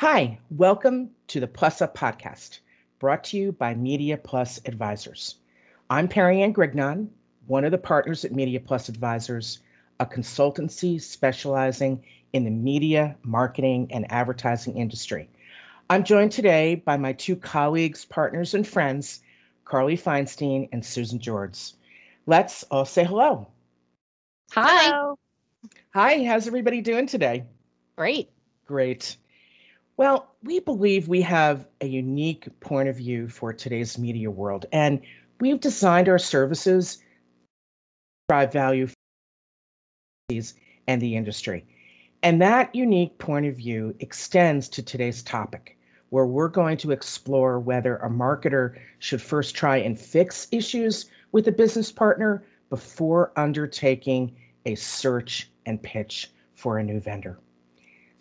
Hi, welcome to the Plus Up podcast, brought to you by Media Plus Advisors. I'm Perry Ann Grignon, one of the partners at Media Plus Advisors, a consultancy specializing in the media, marketing, and advertising industry. I'm joined today by my two colleagues, partners, and friends, Carly Feinstein and Susan George. Let's all say hello. Hi. Hi, how's everybody doing today? Great. Great. Well, we believe we have a unique point of view for today's media world, and we've designed our services to drive value for and the industry. And that unique point of view extends to today's topic, where we're going to explore whether a marketer should first try and fix issues with a business partner before undertaking a search and pitch for a new vendor.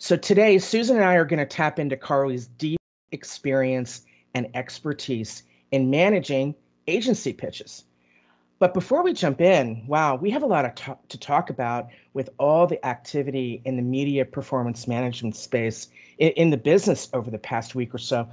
So today, Susan and I are going to tap into Carly's deep experience and expertise in managing agency pitches. But before we jump in, wow, we have a lot to, to talk about with all the activity in the media performance management space in, in the business over the past week or so.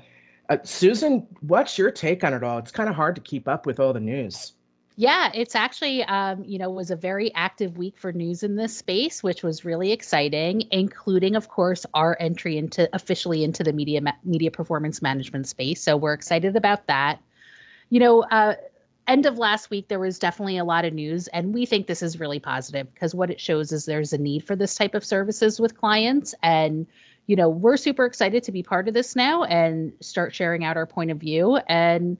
Uh, Susan, what's your take on it all? It's kind of hard to keep up with all the news. Yeah, it's actually, um, you know, was a very active week for news in this space, which was really exciting, including, of course, our entry into officially into the media media performance management space. So we're excited about that. You know, uh, end of last week, there was definitely a lot of news, and we think this is really positive because what it shows is there's a need for this type of services with clients. And, you know, we're super excited to be part of this now and start sharing out our point of view. And,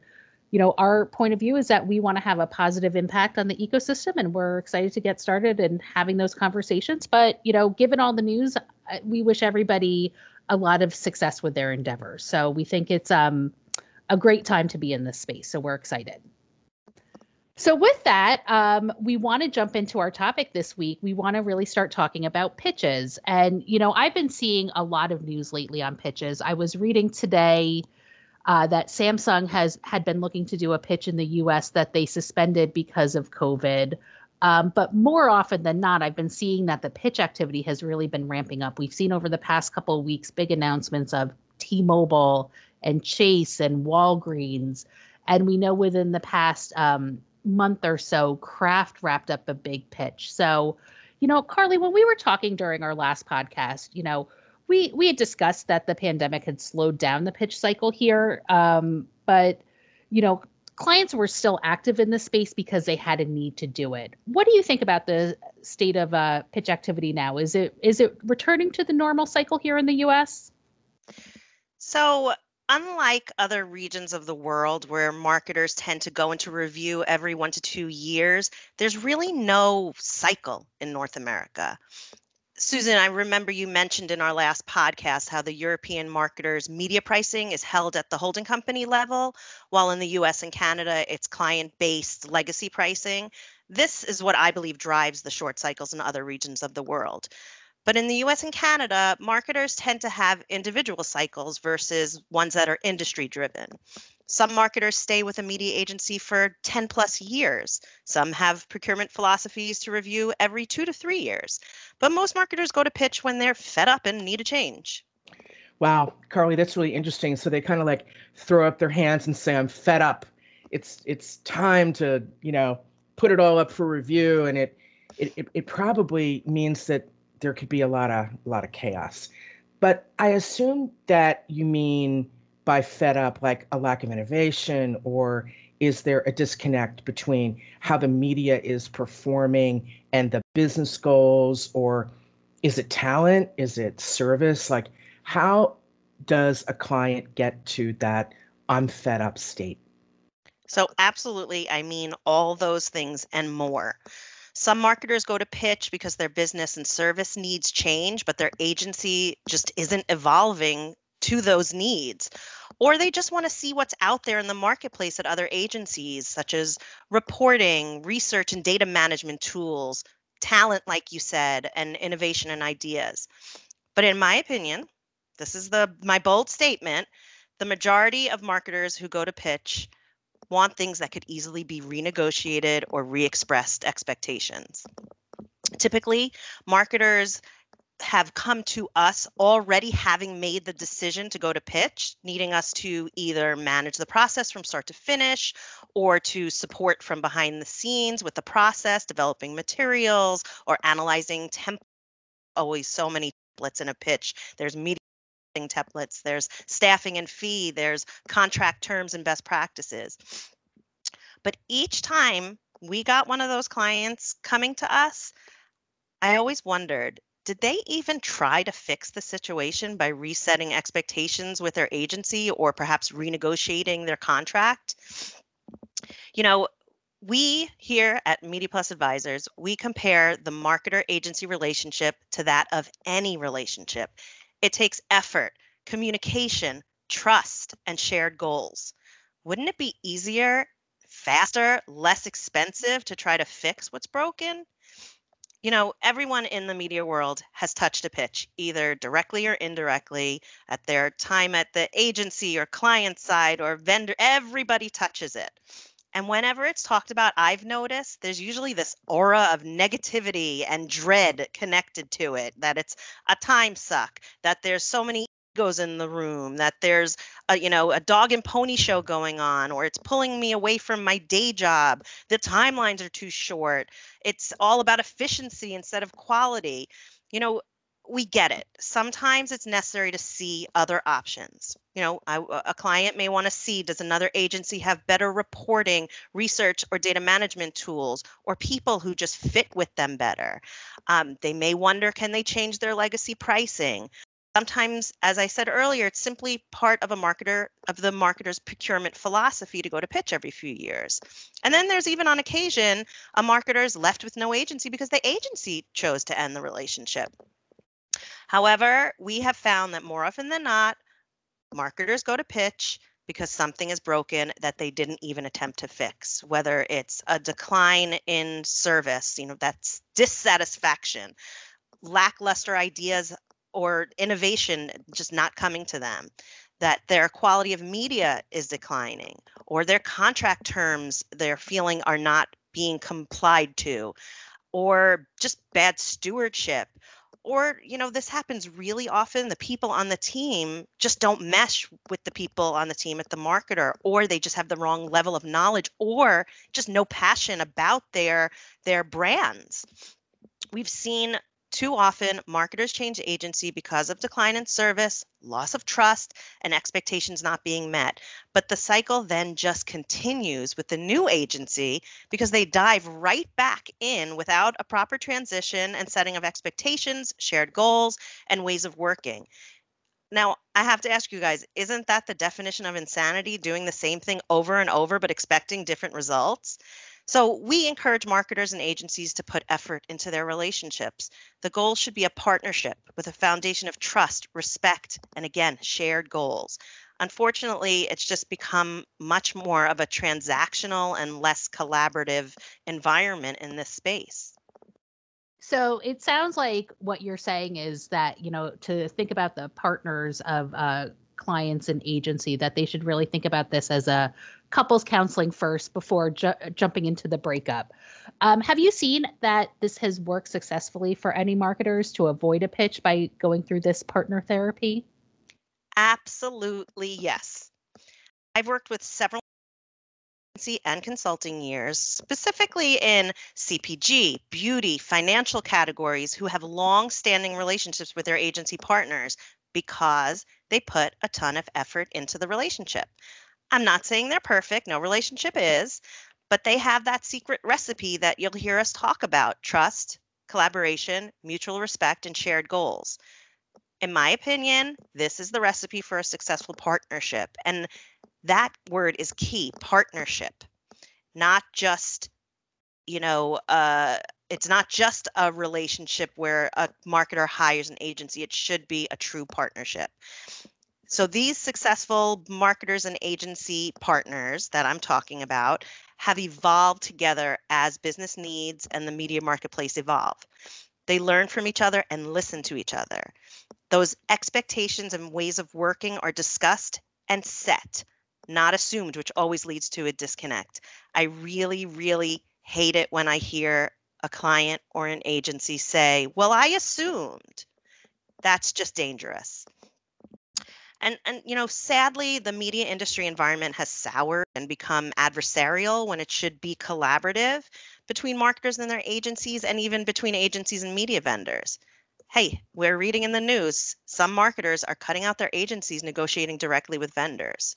you know, our point of view is that we want to have a positive impact on the ecosystem, and we're excited to get started and having those conversations. But, you know, given all the news, we wish everybody a lot of success with their endeavors. So we think it's um, a great time to be in this space. So we're excited. So, with that, um, we want to jump into our topic this week. We want to really start talking about pitches. And, you know, I've been seeing a lot of news lately on pitches. I was reading today uh, that Samsung has had been looking to do a pitch in the US that they suspended because of COVID. Um, but more often than not, I've been seeing that the pitch activity has really been ramping up. We've seen over the past couple of weeks big announcements of T Mobile and Chase and Walgreens. And we know within the past um, month or so, Kraft wrapped up a big pitch. So, you know, Carly, when we were talking during our last podcast, you know, we we had discussed that the pandemic had slowed down the pitch cycle here, um, but you know, clients were still active in the space because they had a need to do it. What do you think about the state of uh, pitch activity now? Is it is it returning to the normal cycle here in the U.S.? So unlike other regions of the world where marketers tend to go into review every one to two years, there's really no cycle in North America. Susan, I remember you mentioned in our last podcast how the European marketers' media pricing is held at the holding company level, while in the US and Canada, it's client based legacy pricing. This is what I believe drives the short cycles in other regions of the world. But in the US and Canada, marketers tend to have individual cycles versus ones that are industry driven. Some marketers stay with a media agency for 10 plus years. Some have procurement philosophies to review every two to three years. But most marketers go to pitch when they're fed up and need a change. Wow, Carly, that's really interesting. So they kind of like throw up their hands and say, I'm fed up. It's it's time to, you know, put it all up for review. And it it, it, probably means that there could be a lot of a lot of chaos. But I assume that you mean by fed up like a lack of innovation or is there a disconnect between how the media is performing and the business goals or is it talent? Is it service? Like how does a client get to that i'm fed up state? So absolutely i mean all those things and more. Some marketers go to pitch because their business and service needs change, but their agency just isn't evolving to those needs. Or they just want to see what's out there in the marketplace at other agencies, such as reporting, research and data management tools, talent, like you said, and innovation and ideas. But in my opinion, this is the my bold statement, the majority of marketers who go to pitch want things that could easily be renegotiated or re expressed expectations. Typically, marketers have come to us already having made the decision to go to pitch, needing us to either manage the process from start to finish or to support from behind the scenes with the process, developing materials or analyzing templates. Always so many templates in a pitch. There's meeting templates, there's staffing and fee, there's contract terms and best practices. But each time we got one of those clients coming to us, I always wondered did they even try to fix the situation by resetting expectations with their agency or perhaps renegotiating their contract? You know, we here at Media Plus Advisors, we compare the marketer agency relationship to that of any relationship. It takes effort, communication, trust, and shared goals. Wouldn't it be easier, faster, less expensive to try to fix what's broken? You know, everyone in the media world has touched a pitch, either directly or indirectly, at their time at the agency or client side or vendor. Everybody touches it. And whenever it's talked about, I've noticed there's usually this aura of negativity and dread connected to it, that it's a time suck, that there's so many egos in the room, that there's a, you know, a dog and pony show going on, or it's pulling me away from my day job. The timelines are too short. It's all about efficiency instead of quality. You know, we get it. Sometimes it's necessary to see other options. You know, I, a client may want to see does another agency have better reporting, research, or data management tools, or people who just fit with them better. Um, they may wonder can they change their legacy pricing? Sometimes, as I said earlier, it's simply part of a marketer of the marketer's procurement philosophy to go to pitch every few years. And then there's even on occasion a marketer is left with no agency because the agency chose to end the relationship. However, we have found that more often than not, marketers go to pitch because something is broken that they didn't even attempt to fix whether it's a decline in service you know that's dissatisfaction lackluster ideas or innovation just not coming to them, that their quality of media is declining, or their contract terms they're feeling are not being complied to, or just bad stewardship. Or, you know, this happens really often. The people on the team just don't mesh with the people on the team at the marketer, or they just have the wrong level of knowledge, or just no passion about their their brands. We've seen too often, marketers change agency because of decline in service, loss of trust, and expectations not being met. But the cycle then just continues with the new agency because they dive right back in without a proper transition and setting of expectations, shared goals, and ways of working. Now, I have to ask you guys, isn't that the definition of insanity, doing the same thing over and over but expecting different results? So we encourage marketers and agencies to put effort into their relationships. The goal should be a partnership with a foundation of trust, respect, and again, shared goals. Unfortunately, it's just become much more of a transactional and less collaborative environment in this space. So it sounds like what you're saying is that, you know, to think about the partners of uh, clients and agency, that they should really think about this as a couples counseling first before ju- jumping into the breakup. Um, have you seen that this has worked successfully for any marketers to avoid a pitch by going through this partner therapy? Absolutely, yes. I've worked with several agency and consulting years, specifically in CPG, beauty, financial categories, who have long standing relationships with their agency partners because they put a ton of effort into the relationship. I'm not saying they're perfect, no relationship is, but they have that secret recipe that you'll hear us talk about trust, collaboration, mutual respect, and shared goals. In my opinion, this is the recipe for a successful partnership. And that word is key partnership, not just, you know, uh, it's not just a relationship where a marketer hires an agency. It should be a true partnership. So these successful marketers and agency partners that I'm talking about have evolved together as business needs and the media marketplace evolve. They learn from each other and listen to each other. Those expectations and ways of working are discussed and set, not assumed, which always leads to a disconnect. I really, really hate it when I hear a client or an agency say, Well, I assumed. That's just dangerous. And, and you know, sadly, the media industry environment has soured and become adversarial when it should be collaborative between marketers and their agencies, and even between agencies and media vendors. Hey, we're reading in the news some marketers are cutting out their agencies negotiating directly with vendors.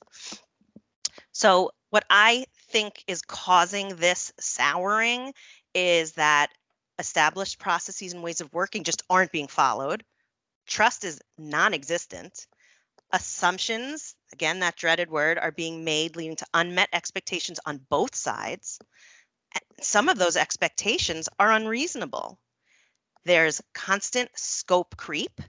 So, what I think is causing this souring is that established processes and ways of working just aren't being followed. Trust is non existent assumptions, again, that dreaded word, are being made, leading to unmet expectations on both sides. Some of those expectations are unreasonable. There's constant scope creep.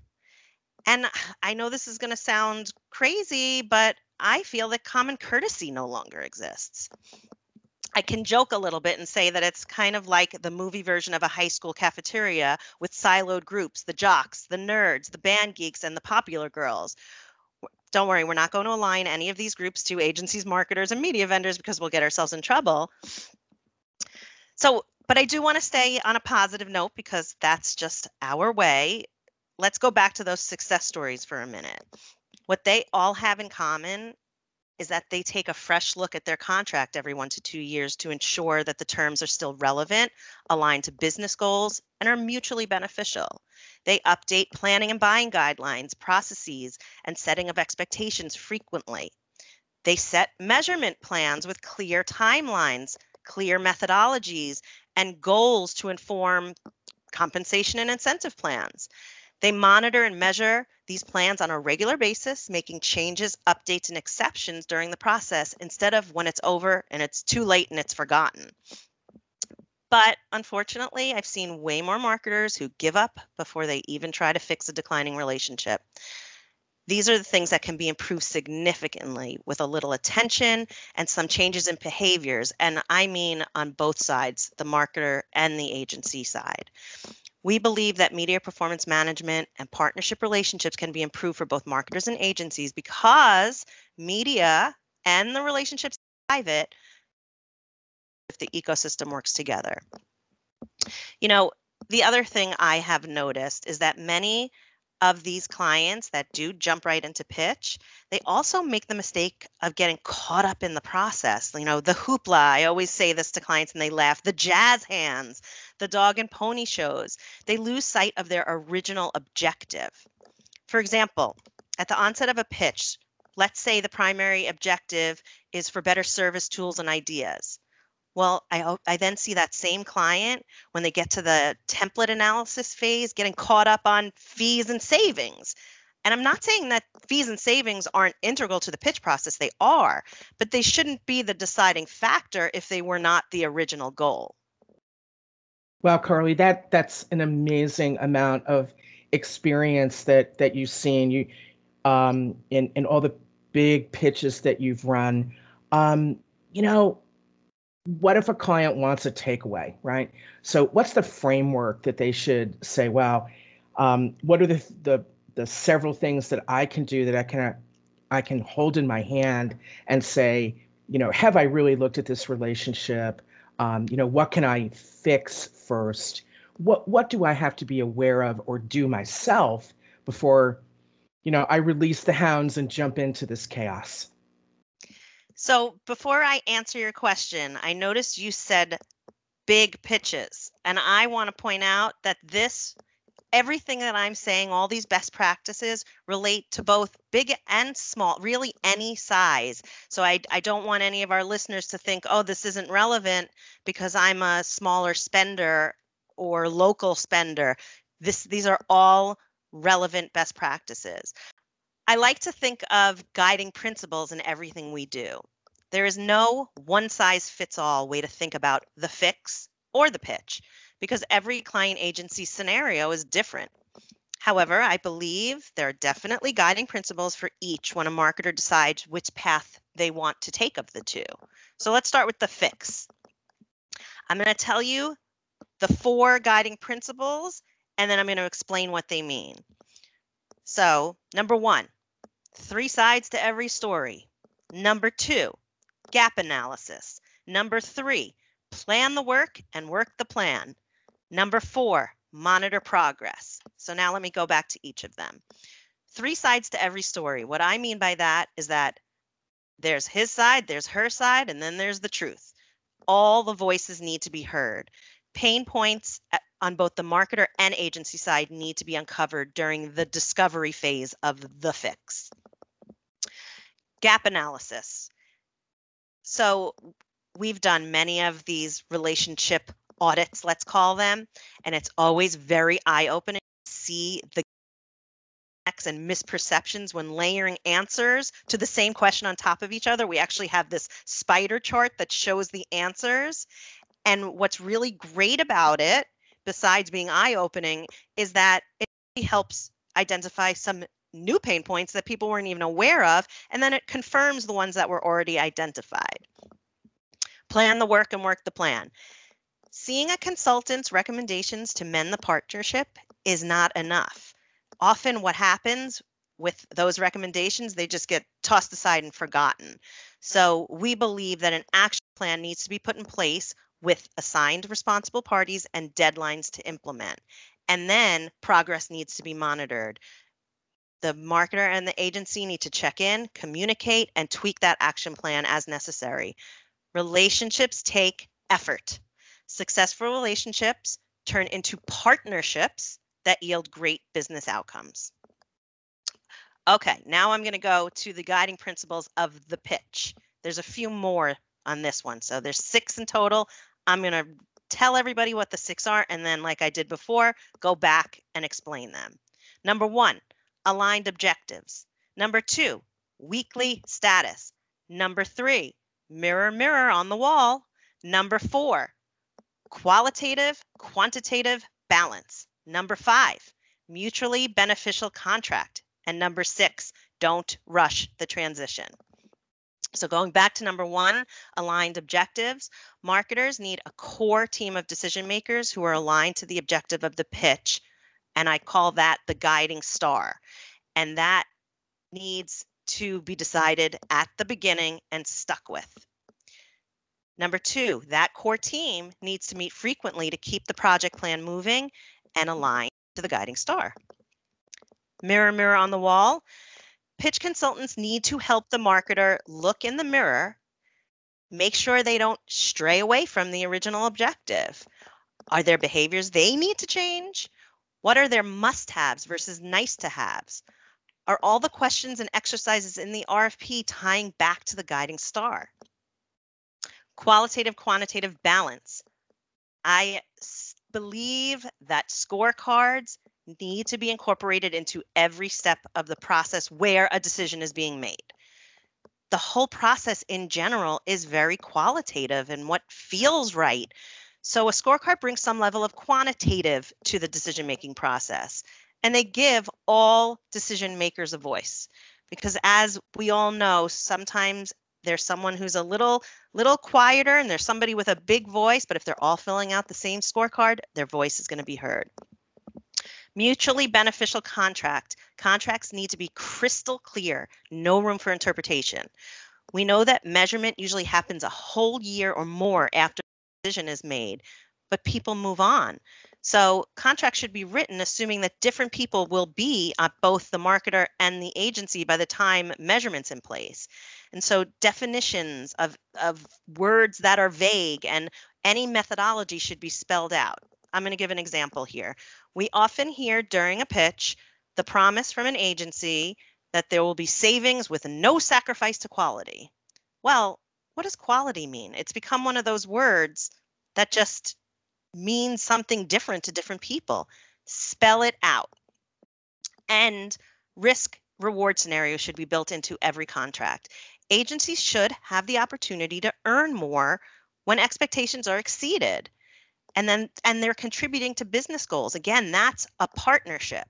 And I know this is going to sound crazy, but I feel that common courtesy no longer exists. I can joke a little bit and say that it's kind of like the movie version of a high school cafeteria with siloed groups the jocks, the nerds, the band geeks, and the popular girls, don't worry, we're not going to align any of these groups to agencies, marketers, and media vendors because we'll get ourselves in trouble. So, but I do want to stay on a positive note because that's just our way. Let's go back to those success stories for a minute. What they all have in common is that they take a fresh look at their contract every one to two years to ensure that the terms are still relevant, aligned to business goals, and are mutually beneficial. They update planning and buying guidelines, processes, and setting of expectations frequently. They set measurement plans with clear timelines, clear methodologies, and goals to inform compensation and incentive plans. They monitor and measure these plans on a regular basis, making changes, updates, and exceptions during the process instead of when it's over and it's too late and it's forgotten. But unfortunately, I've seen way more marketers who give up before they even try to fix a declining relationship. These are the things that can be improved significantly with a little attention and some changes in behaviors. And I mean on both sides, the marketer and the agency side. We believe that media performance management and partnership relationships can be improved for both marketers and agencies because media and the relationships private if the ecosystem works together. You know, the other thing I have noticed is that many of these clients that do jump right into pitch, they also make the mistake of getting caught up in the process. You know, the hoopla, I always say this to clients and they laugh, the jazz hands, the dog and pony shows. They lose sight of their original objective. For example, at the onset of a pitch, let's say the primary objective is for better service tools and ideas. Well, I, I then see that same client when they get to the template analysis phase getting caught up on fees and savings. And I'm not saying that fees and savings aren't integral to the pitch process, they are, but they shouldn't be the deciding factor if they were not the original goal. Well, Carly, that that's an amazing amount of experience that that you've seen you um, in in all the big pitches that you've run. Um, you know, what if a client wants a takeaway, right? So what's the framework that they should say, well, um, what are the, the, the several things that I can do that I can, I can hold in my hand and say, you know, have I really looked at this relationship? Um, you know, what can I fix first? What, what do I have to be aware of or do myself before, you know, I release the hounds and jump into this chaos? So before I answer your question, I noticed you said big pitches. And I want to point out that this, everything that I'm saying, all these best practices relate to both big and small, really any size. So I, I don't want any of our listeners to think, oh, this isn't relevant because I'm a smaller spender or local spender. This, these are all relevant best practices. I like to think of guiding principles in everything we do. There is mm-hmm. no one size fits all way to think about the fix or the pitch because every client agency scenario is different. However, I believe there are definitely guiding principles for each when a marketer decides which path they want to take of the two. So let's start with the fix. I'm going to tell you the four guiding principles and then I'm going to explain what they mean. So, number one, three sides to every story. Number two, gap analysis. Number three, plan the work and work the plan. Number four, monitor progress. So now let me go back to each of them. Three sides to every story. What I mean by that is that there's his side, there's her side, and then there's the truth. All the voices need to be heard. Pain points on both the marketer and agency side need to be uncovered during the discovery phase of the fix. Gap analysis. So we've done many of these relationship audits, let's call them, and it's always very eye opening to see the gaps and misperceptions when layering answers to the same question on top of each other. We actually have this spider chart that shows the answers. And what's really great about it, besides being eye opening, is that it helps identify some new pain points that people weren't even aware of. And then it confirms the ones that were already identified. Plan the work and work the plan. Seeing a consultant's recommendations to mend the partnership is not enough. Often, what happens with those recommendations, they just get tossed aside and forgotten. So, we believe that an action plan needs to be put in place with assigned responsible parties and deadlines to implement. And then progress needs to be monitored. The marketer and the agency need to check in, communicate, and tweak that action plan as necessary. Relationships take effort. Successful relationships turn into partnerships that yield great business outcomes. Okay, now I'm going to go to the guiding principles of the pitch. There's a few more on this one. So there's six in total. I'm going to tell everybody what the six are, and then, like I did before, go back and explain them. Number one, aligned objectives. Number two, weekly status. Number three, mirror, mirror on the wall. Number four, qualitative, quantitative balance. Number five, mutually beneficial contract. And number six, don't rush the transition. So going back to number one, aligned objectives, marketers need a core team of decision makers who are aligned to the objective of the pitch. And I call that the guiding star. And that needs to be decided at the beginning and stuck with. Number two, that core team needs to meet frequently to keep the project plan moving and aligned to the guiding star. Mirror, mirror on the wall. Pitch consultants need to help the marketer look in the mirror, make sure they don't stray away from the original objective. Are there behaviors they need to change? What are their must haves versus nice to haves? Are all the questions and exercises in the RFP tying back to the guiding star? qualitative quantitative balance. I believe that scorecards need to be incorporated into every step of the process where a decision is being made. The whole process in general is very qualitative and what feels right. So a scorecard brings some level of quantitative to the decision making process and they give all decision makers a voice because as we all know sometimes there's someone who's a little little quieter and there's somebody with a big voice but if they're all filling out the same scorecard their voice is going to be heard mutually beneficial contract contracts need to be crystal clear no room for interpretation we know that measurement usually happens a whole year or more after a decision is made but people move on so contracts should be written assuming that different people will be both the marketer and the agency by the time measurements in place. And so definitions of, of words that are vague and any methodology should be spelled out. I'm going to give an example here. We often hear during a pitch the promise from an agency that there will be savings with no sacrifice to quality. Well, what does quality mean? It's become one of those words that just means something different to different people. Spell it out. And risk reward scenario should be built into every contract. Agencies should have the opportunity to earn more when expectations are exceeded. And then and they're contributing to business goals. Again, that's a partnership.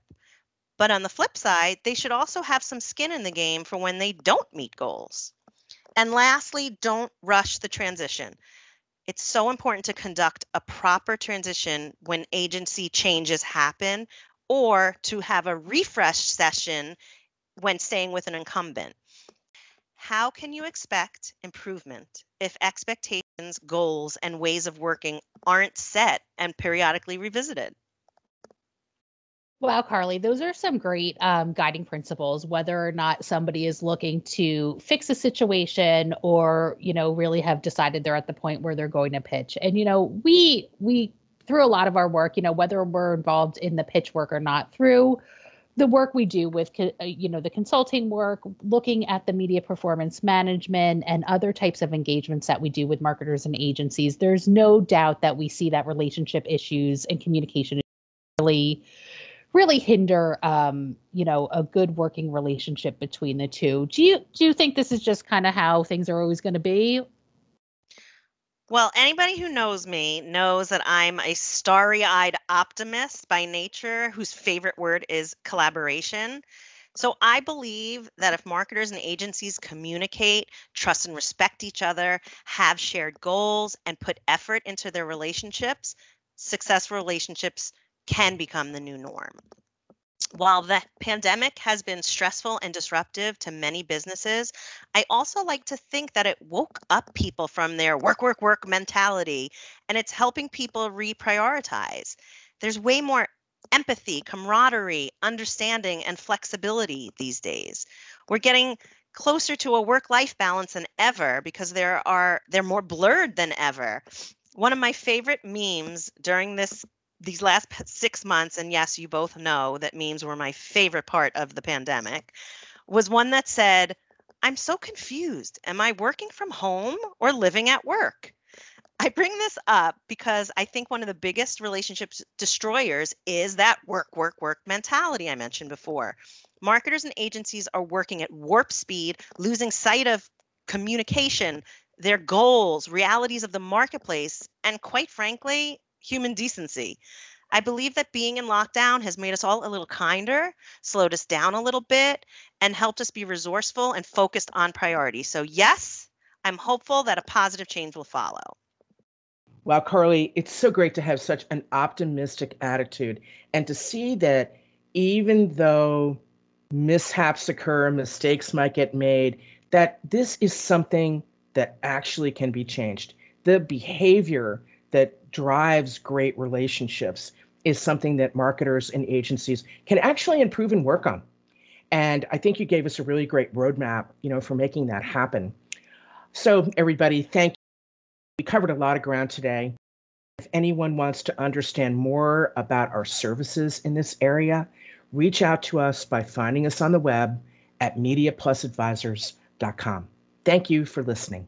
But on the flip side, they should also have some skin in the game for when they don't meet goals. And lastly, don't rush the transition it's so important to conduct a proper transition when agency changes happen or to have a refresh session when staying with an incumbent. How can you expect improvement if expectations, goals, and ways of working aren't set and periodically revisited? Wow, Carly, those are some great um, guiding principles. Whether or not somebody is looking to fix a situation, or you know, really have decided they're at the point where they're going to pitch. And you know, we we through a lot of our work, you know, whether we're involved in the pitch work or not, through the work we do with uh, you know the consulting work looking at the media performance management and other types of engagements that we do with marketers and agencies there's no doubt that we see that relationship issues and communication really really hinder um, you know a good working relationship between the two. Do you do you think this is just kind of how things are always going to be well, anybody who knows me knows that I'm a starry eyed optimist by nature whose favorite word is collaboration. So I believe that if marketers and agencies communicate, trust and respect each other, have shared goals, and put effort into their relationships, successful relationships can become the new norm. While the pandemic has been stressful and disruptive to many businesses, I also like to think that it woke up people from their work, work, work mentality and it's helping people reprioritize. There's way more empathy, camaraderie, understanding, and flexibility these days. We're getting closer to a work life balance than ever because there are they're more blurred than ever. One of my favorite memes during this these last six months, and yes, you both know that memes were my favorite part of the pandemic, was one that said, I'm so confused. Am I working from home or living at work? I bring this up because I think one of the biggest relationships destroyers is that work, work, work mentality I mentioned before. Marketers and agencies are working at warp speed, losing sight of communication, their goals, realities of the marketplace, and quite frankly, human decency. I believe that being in lockdown has made us all a little kinder, slowed us down a little bit, and helped us be resourceful and focused on priorities. So, yes, I'm hopeful that a positive change will follow. Wow, Carly, it's so great to have such an optimistic attitude and to see that even though mishaps occur, mistakes might get made, that this is something that actually can be changed. The behavior that drives great relationships is something that marketers and agencies can actually improve and work on. And I think you gave us a really great roadmap, you know, for making that happen. So everybody, thank you. We covered a lot of ground today. If anyone wants to understand more about our services in this area, reach out to us by finding us on the web at mediaplusadvisors.com. Thank you for listening.